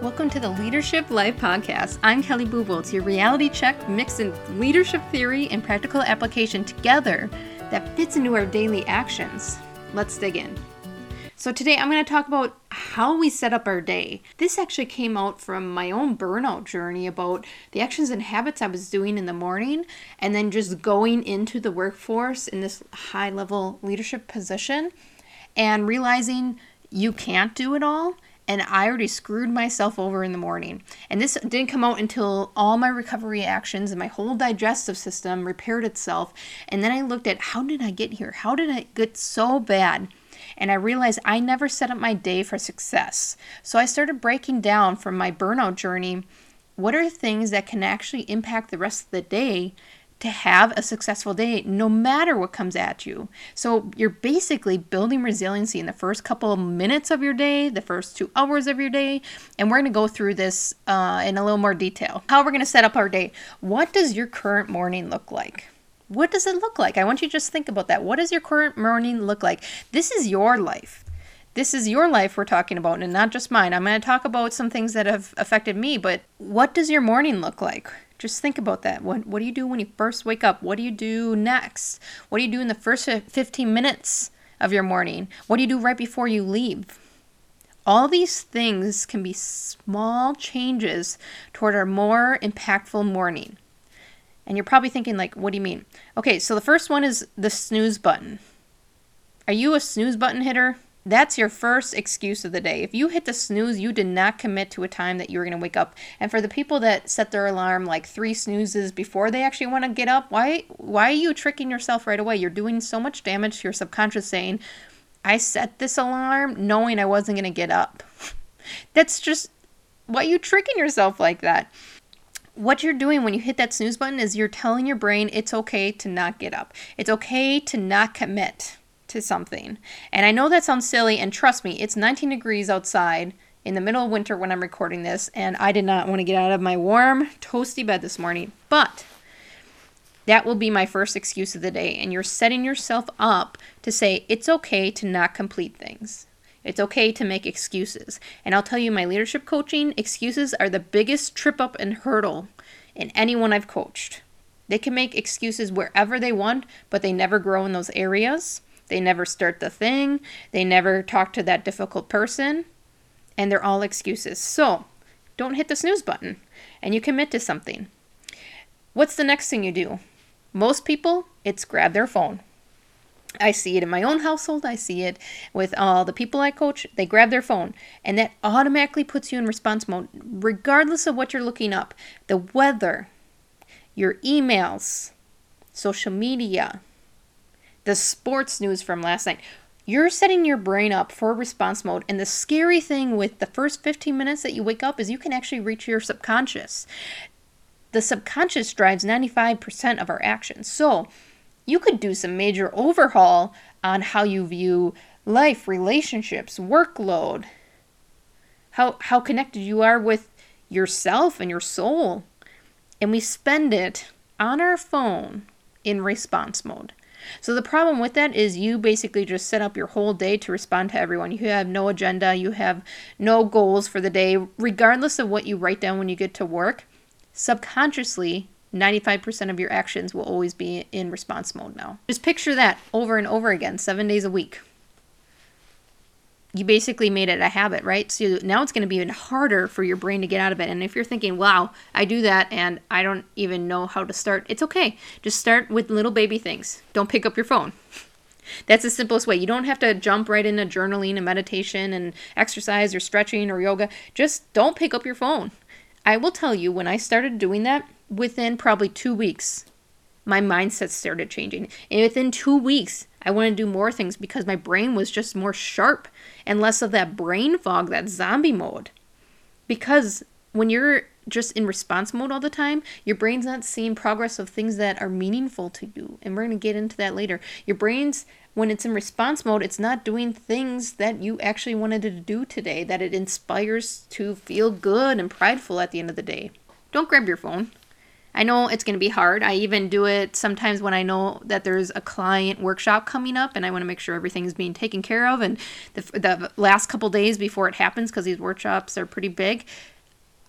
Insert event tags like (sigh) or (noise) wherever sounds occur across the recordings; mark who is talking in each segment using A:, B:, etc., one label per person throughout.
A: Welcome to the Leadership Life Podcast. I'm Kelly. It's your reality check mixed in leadership theory and practical application together that fits into our daily actions. Let's dig in. So, today I'm going to talk about how we set up our day. This actually came out from my own burnout journey about the actions and habits I was doing in the morning and then just going into the workforce in this high level leadership position and realizing you can't do it all and I already screwed myself over in the morning. And this didn't come out until all my recovery actions and my whole digestive system repaired itself. And then I looked at how did I get here? How did I get so bad? And I realized I never set up my day for success. So I started breaking down from my burnout journey what are things that can actually impact the rest of the day to have a successful day no matter what comes at you. So you're basically building resiliency in the first couple of minutes of your day, the first two hours of your day, and we're going to go through this uh, in a little more detail. How we're going to set up our day. What does your current morning look like? What does it look like? I want you to just think about that. What does your current morning look like? This is your life. This is your life we're talking about, and not just mine. I'm going to talk about some things that have affected me, but what does your morning look like? Just think about that. What, what do you do when you first wake up? What do you do next? What do you do in the first 15 minutes of your morning? What do you do right before you leave? All these things can be small changes toward our more impactful morning. And you're probably thinking, like, what do you mean? Okay, so the first one is the snooze button. Are you a snooze button hitter? That's your first excuse of the day. If you hit the snooze, you did not commit to a time that you were going to wake up. And for the people that set their alarm like 3 snoozes before they actually want to get up, why why are you tricking yourself right away? You're doing so much damage to your subconscious saying, "I set this alarm knowing I wasn't going to get up." (laughs) That's just why you tricking yourself like that? What you're doing when you hit that snooze button is you're telling your brain it's okay to not get up. It's okay to not commit to something. And I know that sounds silly, and trust me, it's 19 degrees outside in the middle of winter when I'm recording this, and I did not want to get out of my warm, toasty bed this morning. But that will be my first excuse of the day, and you're setting yourself up to say it's okay to not complete things. It's okay to make excuses. And I'll tell you, my leadership coaching excuses are the biggest trip up and hurdle in anyone I've coached. They can make excuses wherever they want, but they never grow in those areas. They never start the thing, they never talk to that difficult person, and they're all excuses. So, don't hit the snooze button and you commit to something. What's the next thing you do? Most people, it's grab their phone. I see it in my own household. I see it with all the people I coach. They grab their phone, and that automatically puts you in response mode, regardless of what you're looking up the weather, your emails, social media, the sports news from last night. You're setting your brain up for response mode. And the scary thing with the first 15 minutes that you wake up is you can actually reach your subconscious. The subconscious drives 95% of our actions. So you could do some major overhaul on how you view life, relationships, workload, how, how connected you are with yourself and your soul. And we spend it on our phone in response mode. So the problem with that is you basically just set up your whole day to respond to everyone. You have no agenda, you have no goals for the day, regardless of what you write down when you get to work. Subconsciously, 95% of your actions will always be in response mode now. Just picture that over and over again, seven days a week you basically made it a habit, right? So now it's going to be even harder for your brain to get out of it. And if you're thinking, wow, I do that and I don't even know how to start, it's okay. Just start with little baby things. Don't pick up your phone. (laughs) That's the simplest way. You don't have to jump right into journaling and meditation and exercise or stretching or yoga. Just don't pick up your phone. I will tell you, when I started doing that, within probably two weeks, my mindset started changing. And within two weeks, I want to do more things because my brain was just more sharp and less of that brain fog, that zombie mode. Because when you're just in response mode all the time, your brain's not seeing progress of things that are meaningful to you. And we're going to get into that later. Your brain's, when it's in response mode, it's not doing things that you actually wanted to do today, that it inspires to feel good and prideful at the end of the day. Don't grab your phone. I know it's going to be hard. I even do it sometimes when I know that there's a client workshop coming up and I want to make sure everything is being taken care of. And the, the last couple days before it happens, because these workshops are pretty big,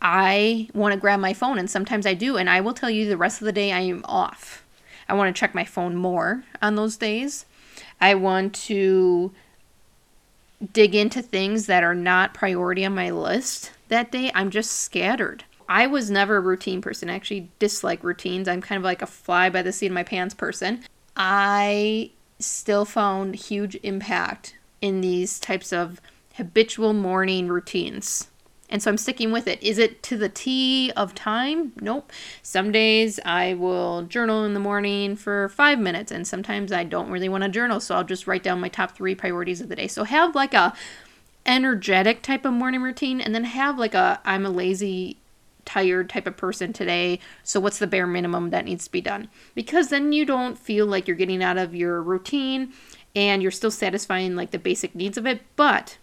A: I want to grab my phone. And sometimes I do. And I will tell you the rest of the day I am off. I want to check my phone more on those days. I want to dig into things that are not priority on my list that day. I'm just scattered. I was never a routine person. I actually dislike routines. I'm kind of like a fly by the seat of my pants person. I still found huge impact in these types of habitual morning routines. And so I'm sticking with it. Is it to the T of time? Nope. Some days I will journal in the morning for five minutes, and sometimes I don't really want to journal, so I'll just write down my top three priorities of the day. So have like a energetic type of morning routine, and then have like a I'm a lazy tired type of person today. So, what's the bare minimum that needs to be done? Because then you don't feel like you're getting out of your routine and you're still satisfying like the basic needs of it, but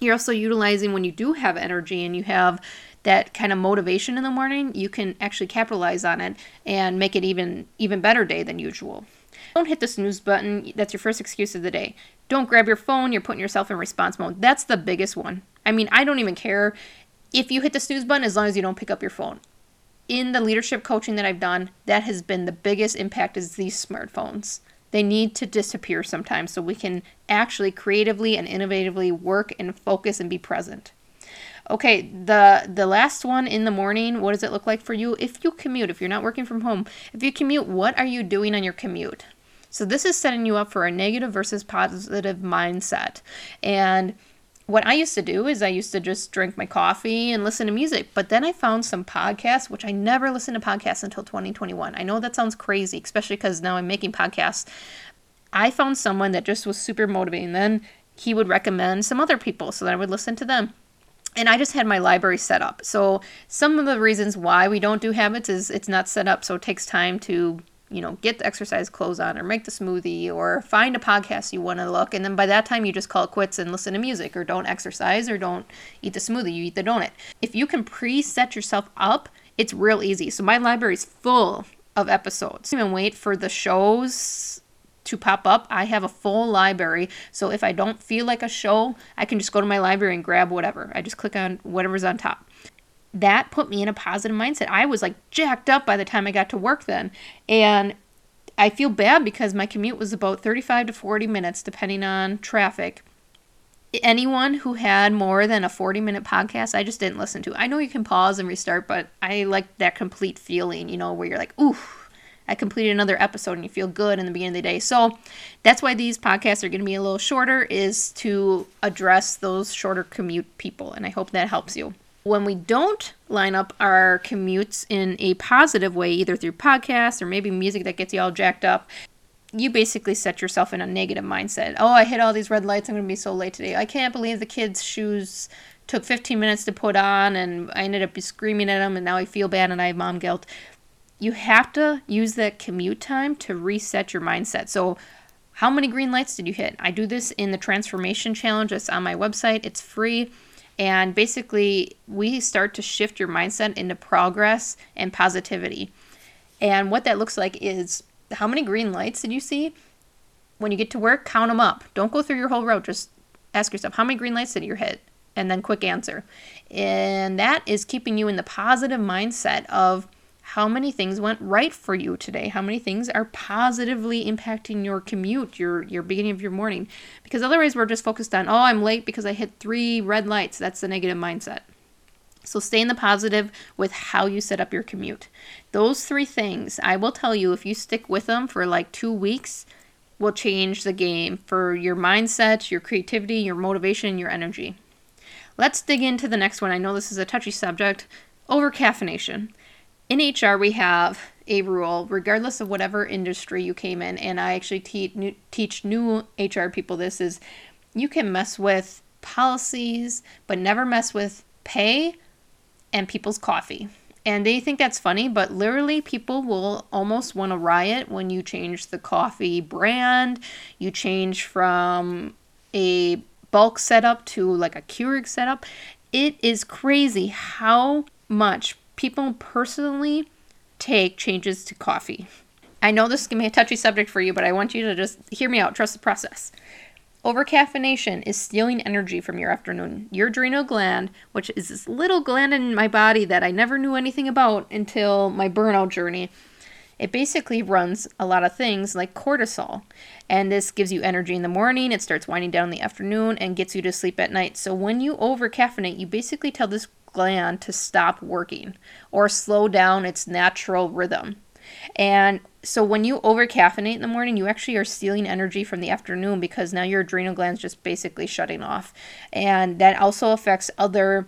A: you're also utilizing when you do have energy and you have that kind of motivation in the morning, you can actually capitalize on it and make it even even better day than usual. Don't hit the snooze button. That's your first excuse of the day. Don't grab your phone. You're putting yourself in response mode. That's the biggest one. I mean, I don't even care if you hit the snooze button as long as you don't pick up your phone. In the leadership coaching that I've done, that has been the biggest impact is these smartphones. They need to disappear sometimes so we can actually creatively and innovatively work and focus and be present. Okay, the the last one in the morning, what does it look like for you if you commute, if you're not working from home? If you commute, what are you doing on your commute? So this is setting you up for a negative versus positive mindset. And what I used to do is I used to just drink my coffee and listen to music. But then I found some podcasts, which I never listened to podcasts until 2021. I know that sounds crazy, especially because now I'm making podcasts. I found someone that just was super motivating. Then he would recommend some other people, so that I would listen to them. And I just had my library set up. So some of the reasons why we don't do habits is it's not set up, so it takes time to you know, get the exercise clothes on or make the smoothie or find a podcast you want to look. And then by that time, you just call it quits and listen to music or don't exercise or don't eat the smoothie, you eat the donut. If you can preset yourself up, it's real easy. So my library is full of episodes. Even wait for the shows to pop up. I have a full library. So if I don't feel like a show, I can just go to my library and grab whatever. I just click on whatever's on top that put me in a positive mindset. I was like jacked up by the time I got to work then. And I feel bad because my commute was about 35 to 40 minutes, depending on traffic. Anyone who had more than a 40 minute podcast, I just didn't listen to. I know you can pause and restart, but I like that complete feeling, you know, where you're like, ooh, I completed another episode and you feel good in the beginning of the day. So that's why these podcasts are going to be a little shorter, is to address those shorter commute people. And I hope that helps you when we don't line up our commutes in a positive way, either through podcasts or maybe music that gets you all jacked up, you basically set yourself in a negative mindset. Oh, I hit all these red lights. I'm going to be so late today. I can't believe the kids' shoes took 15 minutes to put on and I ended up screaming at them and now I feel bad and I have mom guilt. You have to use that commute time to reset your mindset. So, how many green lights did you hit? I do this in the transformation challenge that's on my website. It's free. And basically, we start to shift your mindset into progress and positivity. And what that looks like is how many green lights did you see? When you get to work, count them up. Don't go through your whole road. Just ask yourself, how many green lights did you hit? And then quick answer. And that is keeping you in the positive mindset of how many things went right for you today? How many things are positively impacting your commute your your beginning of your morning? Because otherwise we're just focused on oh i'm late because i hit three red lights. That's the negative mindset. So stay in the positive with how you set up your commute. Those three things i will tell you if you stick with them for like two weeks will change the game for your mindset your creativity your motivation your energy. Let's dig into the next one. I know this is a touchy subject. Over caffeination in HR, we have a rule, regardless of whatever industry you came in, and I actually te- new, teach new HR people this is you can mess with policies, but never mess with pay and people's coffee. And they think that's funny, but literally, people will almost want to riot when you change the coffee brand, you change from a bulk setup to like a Keurig setup. It is crazy how much people personally take changes to coffee. I know this can be a touchy subject for you, but I want you to just hear me out. Trust the process. Overcaffeination is stealing energy from your afternoon. Your adrenal gland, which is this little gland in my body that I never knew anything about until my burnout journey, it basically runs a lot of things like cortisol. And this gives you energy in the morning, it starts winding down in the afternoon, and gets you to sleep at night. So when you over caffeinate, you basically tell this gland to stop working or slow down its natural rhythm. And so when you over caffeinate in the morning, you actually are stealing energy from the afternoon because now your adrenal glands just basically shutting off. And that also affects other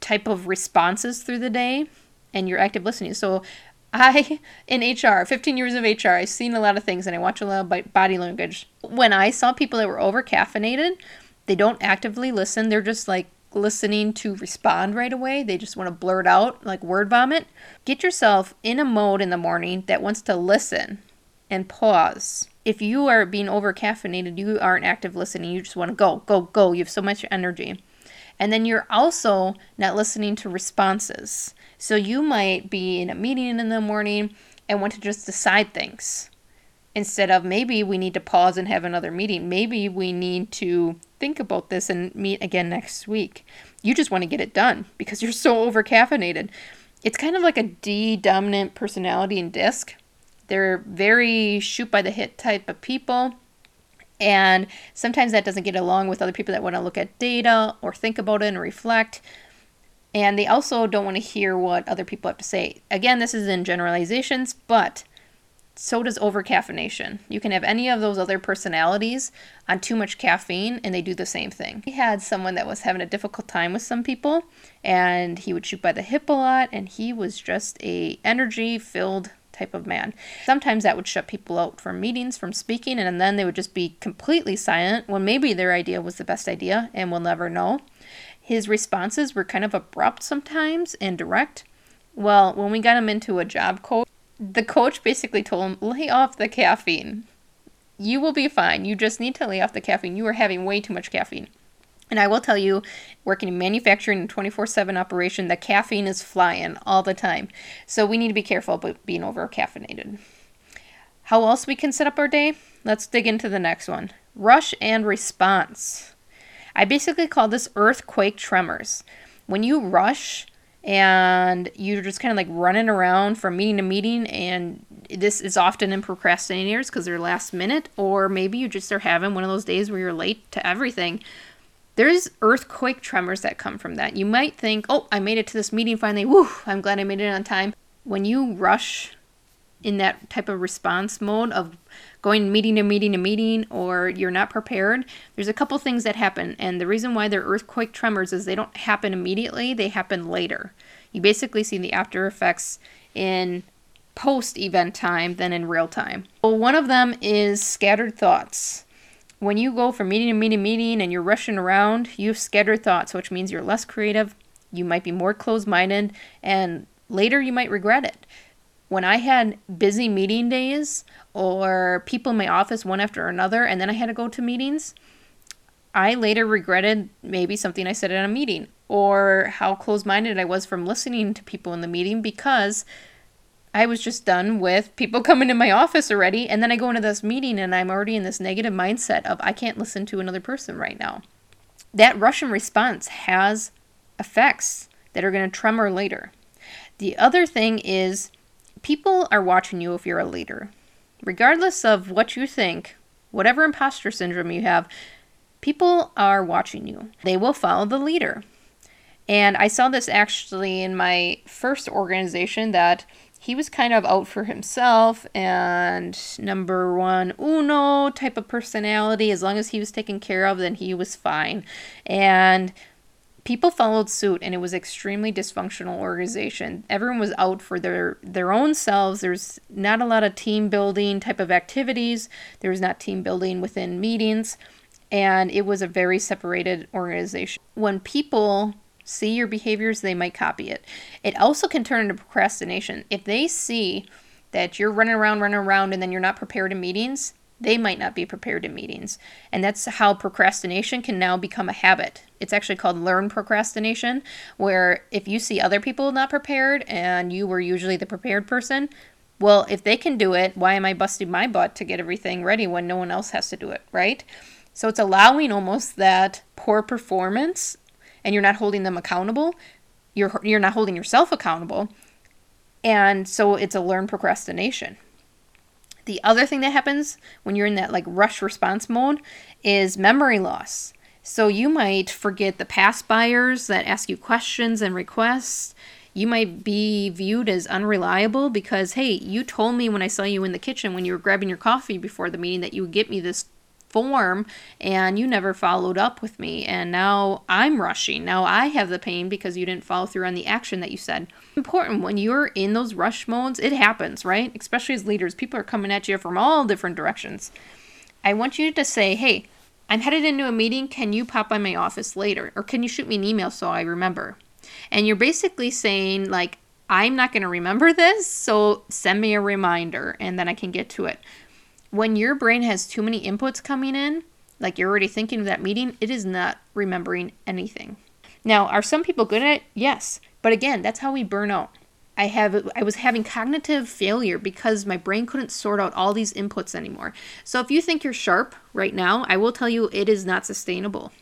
A: type of responses through the day and your active listening. So I (laughs) in HR, 15 years of HR, I've seen a lot of things and I watch a lot of body language. When I saw people that were over caffeinated, they don't actively listen. They're just like listening to respond right away. They just want to blurt out like word vomit. Get yourself in a mode in the morning that wants to listen and pause. If you are being over caffeinated, you aren't active listening. You just want to go, go, go. You have so much energy. And then you're also not listening to responses. So you might be in a meeting in the morning and want to just decide things instead of maybe we need to pause and have another meeting. Maybe we need to think about this and meet again next week. You just want to get it done because (laughs) you're so over caffeinated. It's kind of like a D dominant personality in DISC. They're very shoot by the hit type of people. And sometimes that doesn't get along with other people that want to look at data or think about it and reflect. And they also don't want to hear what other people have to say. Again, this is in generalizations, but so does overcaffeination. You can have any of those other personalities on too much caffeine and they do the same thing. He had someone that was having a difficult time with some people and he would shoot by the hip a lot and he was just a energy filled type of man. Sometimes that would shut people out from meetings, from speaking, and then they would just be completely silent when maybe their idea was the best idea and we'll never know. His responses were kind of abrupt sometimes and direct. Well, when we got him into a job coach, the coach basically told him, lay off the caffeine. You will be fine. You just need to lay off the caffeine. You are having way too much caffeine. And I will tell you, working in manufacturing and 24 7 operation, the caffeine is flying all the time. So we need to be careful about being over caffeinated. How else we can set up our day? Let's dig into the next one rush and response. I basically call this earthquake tremors. When you rush, and you're just kind of like running around from meeting to meeting and this is often in procrastinators because they're last minute or maybe you just are having one of those days where you're late to everything. There's earthquake tremors that come from that. You might think oh i made it to this meeting finally. Woo i'm glad i made it on time. When you rush in that type of response mode of going meeting to meeting to meeting or you're not prepared, there's a couple things that happen. And the reason why they're earthquake tremors is they don't happen immediately, they happen later. You basically see the after effects in post event time than in real time. Well, one of them is scattered thoughts. When you go from meeting to meeting to meeting and you're rushing around, you have scattered thoughts, which means you're less creative, you might be more closed minded, and later you might regret it when I had busy meeting days or people in my office one after another, and then I had to go to meetings, I later regretted maybe something I said in a meeting or how close minded I was from listening to people in the meeting because I was just done with people (laughs) coming in my office already. And then I go into this meeting and I'm already in this negative mindset of I can't listen to another person right now. That rush and response has effects that are going to tremor later. The other thing is people are watching you if you're a leader. Regardless of what you think, whatever imposter syndrome you have, people are watching you. They will follow the leader. And I saw this actually in my first organization that he was kind of out for himself and number one uno type of personality as long as he was taken care of then he was fine and people followed suit and it was extremely dysfunctional organization. Everyone was out for their their own selves. There's not a lot of team building type of activities. There was not team building within meetings. And it was a very separated organization. When people see your behaviors they might copy it. It also can turn into procrastination. If they see that you're running around running around and then you're not prepared in meetings they might not be prepared in meetings. And that's how procrastination can now become a habit. It's actually called learn procrastination, where if you see other people not prepared and you were usually the prepared person, well, if they can do it, why am I busting my butt to get everything ready when no one else has to do it, right? So it's allowing almost that poor performance and you're not holding them accountable. You're you're not holding yourself accountable. And so it's a learned procrastination. The other thing that happens when you're in that like rush response mode is memory loss. So you might forget the past buyers that ask you questions and requests. You might be viewed as unreliable because, hey, you told me when I saw you in the kitchen when you were grabbing your coffee before the meeting that you would get me this form and you never followed up with me and now I'm rushing. Now I have the pain because you didn't follow through on the action that you said. Important when you're in those rush modes, it happens, right? Especially as leaders, people are coming at you from all different directions. I want you to say, "Hey, I'm headed into a meeting. Can you pop by my office later or can you shoot me an email so I remember?" And you're basically saying like I'm not going to remember this, so send me a reminder and then I can get to it when your brain has too many inputs coming in, like you're already thinking of that meeting, it is not remembering anything. Now, are some people good at it? Yes. But again, that's how we burn out. I have I was having cognitive failure because my brain couldn't sort out all these inputs anymore. So if you think you're sharp right now, I will tell you it is not sustainable.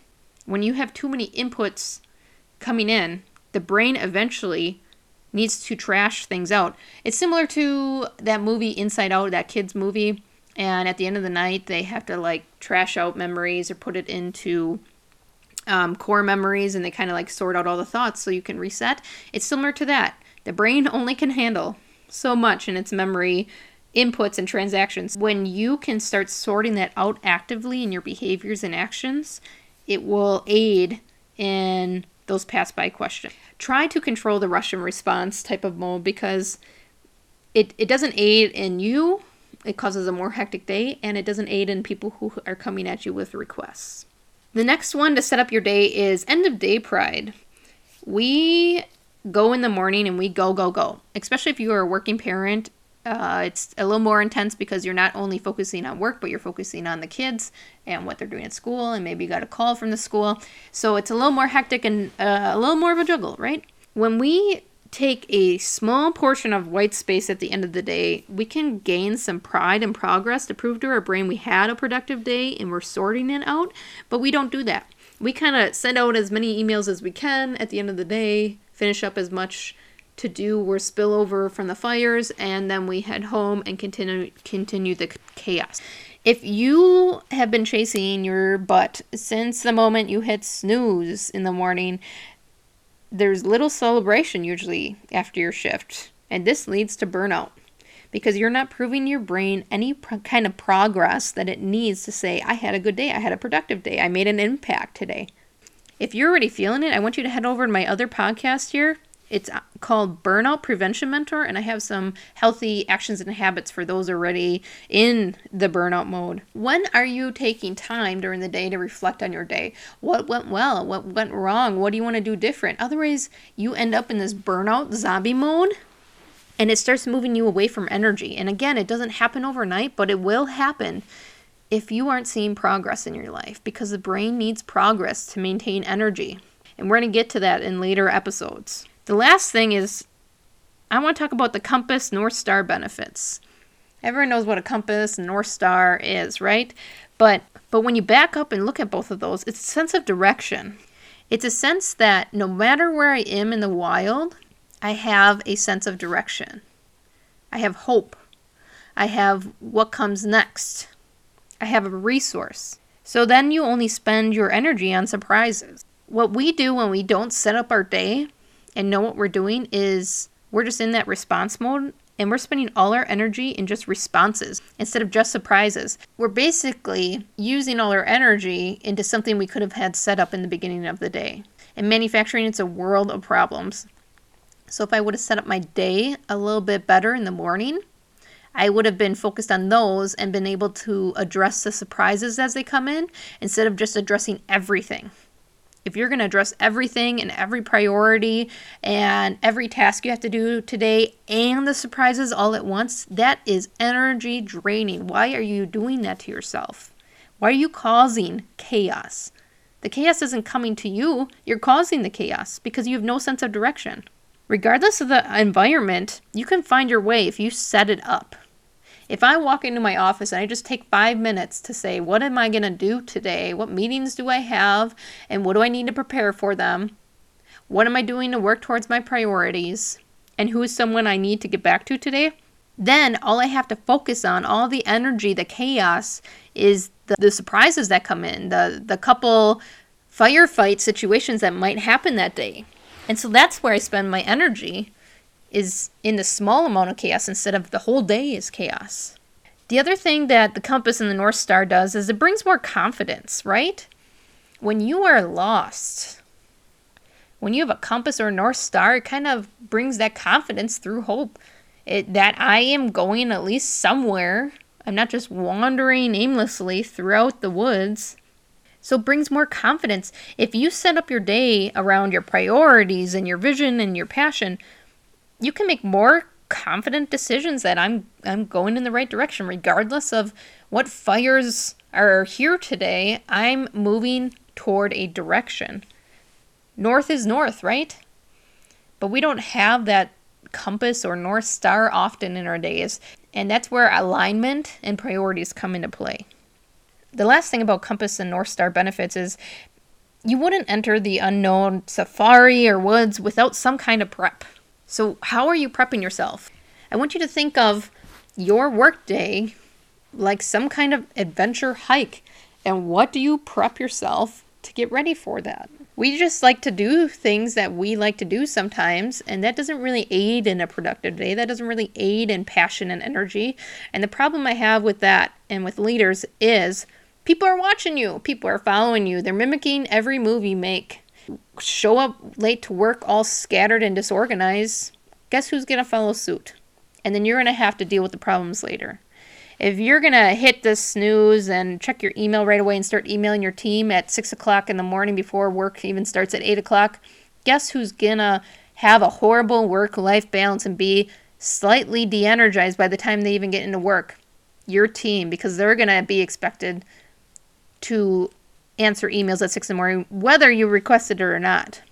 A: When you have too many inputs coming in, the brain eventually needs to trash things out. It's similar to that movie Inside Out, that kids movie and at the end of the night they have to like trash out memories or put it into um, core memories and they kind of like sort out all the thoughts so you can reset. It's similar to that. The brain only can handle so much in its memory inputs and transactions. When you can start sorting that out actively in your behaviors and actions it will aid in those pass by questions. Try to control the rush and response type of mode because it, it doesn't aid in you it causes a more hectic day and it doesn't aid in people who are coming at you with requests. The next one to set up your day is end of day pride. We go in the morning and we go, go, go. Especially if you are a working parent, uh, it's a little more intense because you're not only focusing on work, but you're focusing on the kids and what they're doing at school, and maybe you got a call from the school. So it's a little more hectic and uh, a little more of a juggle, right? When we take a small portion of white space at the end of the day, we can gain some pride and progress to prove to our brain we had a productive day and we're sorting it out, but we don't do that. We kind of send out as many emails as we can at the end of the day, finish up as much to do or spillover from the fires, and then we head home and continue continue the chaos. If you have been chasing your butt since the moment you hit snooze in the morning, there's little celebration usually after your shift, and this leads to burnout because you're not proving your brain any kind of progress that it needs to say, I had a good day, I had a productive day, I made an impact today. If you're already feeling it, I want you to head over to my other podcast here it's uh, called Burnout Prevention Mentor, and I have some healthy actions and habits for those already in the burnout mode. When are you taking time during the day to reflect on your day? What went well? What went wrong? What do you want to do different? Otherwise, you end up in this burnout zombie mode and it starts moving you away from energy. And again, it doesn't happen overnight, but it will happen if you aren't seeing progress in your life because the brain needs progress to maintain energy. And we're going to get to that in later episodes. The last thing is I want to talk about the compass North Star benefits. Everyone knows what a compass and North Star is, right? But but when you back up and look at both of those, it's a sense of direction. It's a sense that no matter where I am in the wild, I have a sense of direction. I have hope. I have what comes next. I have a resource. So then you only spend your energy on surprises. What we do when we don't set up our day and know what we're doing is we're just in that response mode and we're spending all our energy in just responses instead of just surprises. We're basically using all our energy into something we could have had set up in the beginning of the day. In manufacturing, it's a world of problems. So if I would have set up my day a little bit better in the morning, I would have been focused on those and been able to address the surprises as they come in instead of just addressing everything. If you're going to address everything and every priority and every task you have to do today and the surprises all at once, that is energy draining. Why are you doing that to yourself? Why are you causing chaos? The chaos isn't coming to you, you're causing the chaos because you have no sense of direction. Regardless of the environment, you can find your way if you set it up. If I walk into my office and I just take five minutes to say, what am I going to do today? What meetings do I have? And what do I need to prepare for them? What am I doing to work towards my priorities? And who is someone I need to get back to today? Then all I have to focus on, all the energy, the chaos, is the, the surprises that come in, the, the couple firefight situations that might happen that day. And so that's where I spend my energy is in the small amount of chaos instead of the whole day is chaos. The other thing that the compass and the North Star does is it brings more confidence, right? When you are lost, when you have a compass or a North Star, it kind of brings that confidence through hope. It, that I am going at least somewhere. I'm not just wandering aimlessly throughout the woods. So it brings more confidence. If you set up your day around your priorities and your vision and your passion, you can make more confident decisions that I'm I'm going in the right direction regardless of what fires are here today. I'm moving toward a direction. North is north, right? But we don't have that compass or north star often in our days, and that's where alignment and priorities come into play. The last thing about compass and north star benefits is you wouldn't enter the unknown safari or woods without some kind of prep. So, how are you prepping yourself? I want you to think of your workday like some kind of adventure hike. And what do you prep yourself to get ready for that? We just like to do things that we like to do sometimes, and that doesn't really aid in a productive day. That doesn't really aid in passion and energy. And the problem I have with that and with leaders is people are watching you, people are following you, they're mimicking every move you make show up late to work all scattered and disorganized, guess who's going to follow suit? And then you're going to have to deal with the problems later. If you're going to hit the snooze and check your email right away and start emailing your team at 6 o'clock in the morning before work even starts at 8 o'clock, guess who's going to have a horrible work life balance and be slightly de energized by the time they even get into work? Your team, because they're going to be expected to answer emails at six in the morning, whether you requested it or not.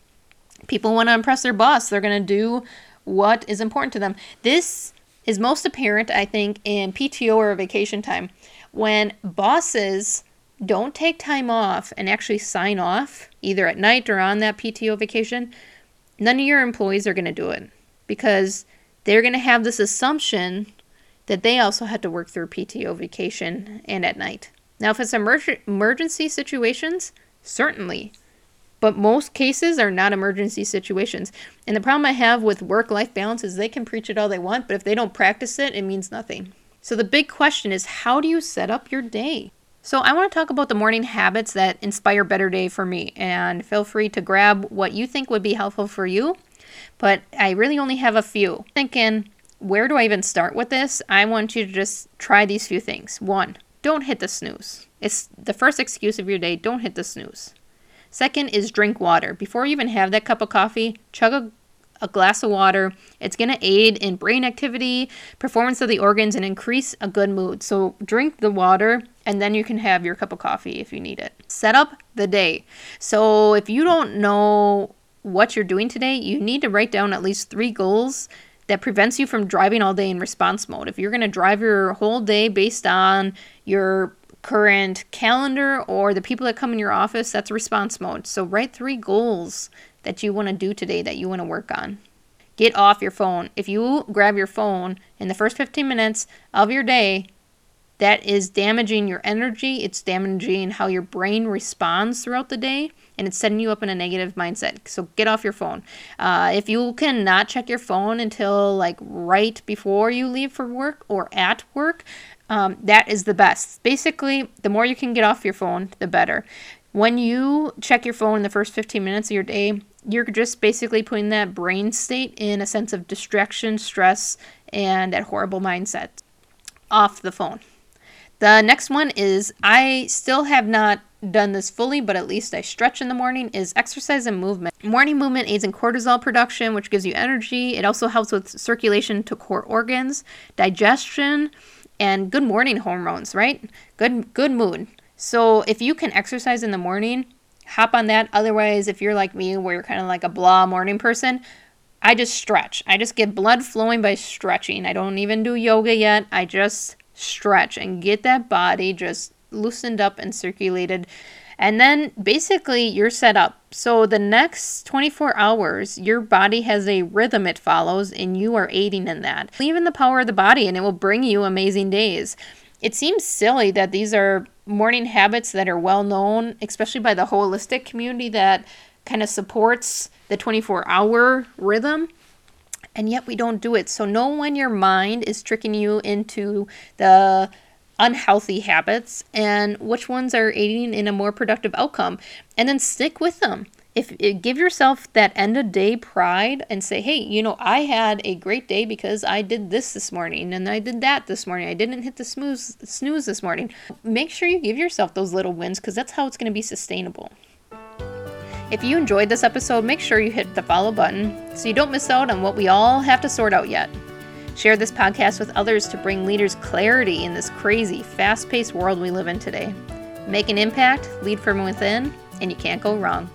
A: People want to impress their boss. They're going to do what is important to them. This is most apparent, I think, in PTO or vacation time. When bosses don't take time off and actually sign off, either at night or on that PTO vacation, none of your employees are going to do it because they're going to have this assumption that they also had to work through PTO vacation and at night. Now, if it's emerg- emergency situations, certainly. But most cases are not emergency situations. And the problem I have with work life balance is they can preach it all they want, but if they don't practice it, it means nothing. So the big question is how do you set up your day? So I want to talk about the morning habits that inspire better day for me and feel free to grab what you think would be helpful for you. But I really only have a few. Thinking, where do I even start with this? I want you to just try these few things. One, don't hit the snooze. It's the first excuse of your day. Don't hit the snooze. Second is drink water. Before you even have that cup of coffee, chug a, a glass of water. It's going to aid in brain activity, performance of the organs, and increase a good mood. So drink the water and then you can have your cup of coffee if you need it. Set up the day. So if you don't know what you're doing today, you need to write down at least three goals that prevents you from driving all day in response mode. If you're going to drive your whole day based on your current calendar or the people that come in your office, that's response mode. So write three goals that you want to do today that you want to work on. Get off your phone. If you grab your phone in the first 15 minutes of your day, that is damaging your energy. It's damaging how your brain responds throughout the day and it's setting you up in a negative mindset. So get off your phone. Uh, if you cannot check your phone until like right before you leave for work or at work, um, that is the best. Basically, the more you can get off your phone, the better. When you check your phone in the first 15 minutes of your day, you're just basically putting that brain state in a sense of distraction, stress, and that horrible mindset off the phone. The next one is I still have not done this fully, but at least I stretch in the morning, is exercise and movement. Morning movement aids in cortisol production, which gives you energy. It also helps with circulation to core organs, digestion, and good morning hormones, right? Good good mood. So if you can exercise in the morning, hop on that. Otherwise, if you're like me, where you're kind of like a blah morning person, I just stretch. I just get blood flowing by stretching. I don't even do yoga yet. I just stretch and get that body just loosened up and circulated. And then basically you're set up. So the next 24 hours, your body has a rhythm it follows, and you are aiding in that. Believe in the power of the body, and it will bring you amazing days. It seems silly that these are morning habits that are well known, especially by the holistic community that kind of supports the 24 hour rhythm. And yet we don't do it. So know when your mind is tricking you into the unhealthy habits and which ones are aiding in a more productive outcome. And then stick with them. If, if, give yourself that end of day pride and say hey you know i had a great day because i did this this morning and i did that this morning. I didn't hit the snooze snooze this morning. Make sure you give yourself those little wins because that's how it's going to be sustainable. If you enjoyed this episode make sure you hit the follow button so you don't miss out on what we all have to sort out yet share this podcast with others to bring leaders clarity in this crazy fast-paced world we live in today. Make an impact lead from within and you can't go wrong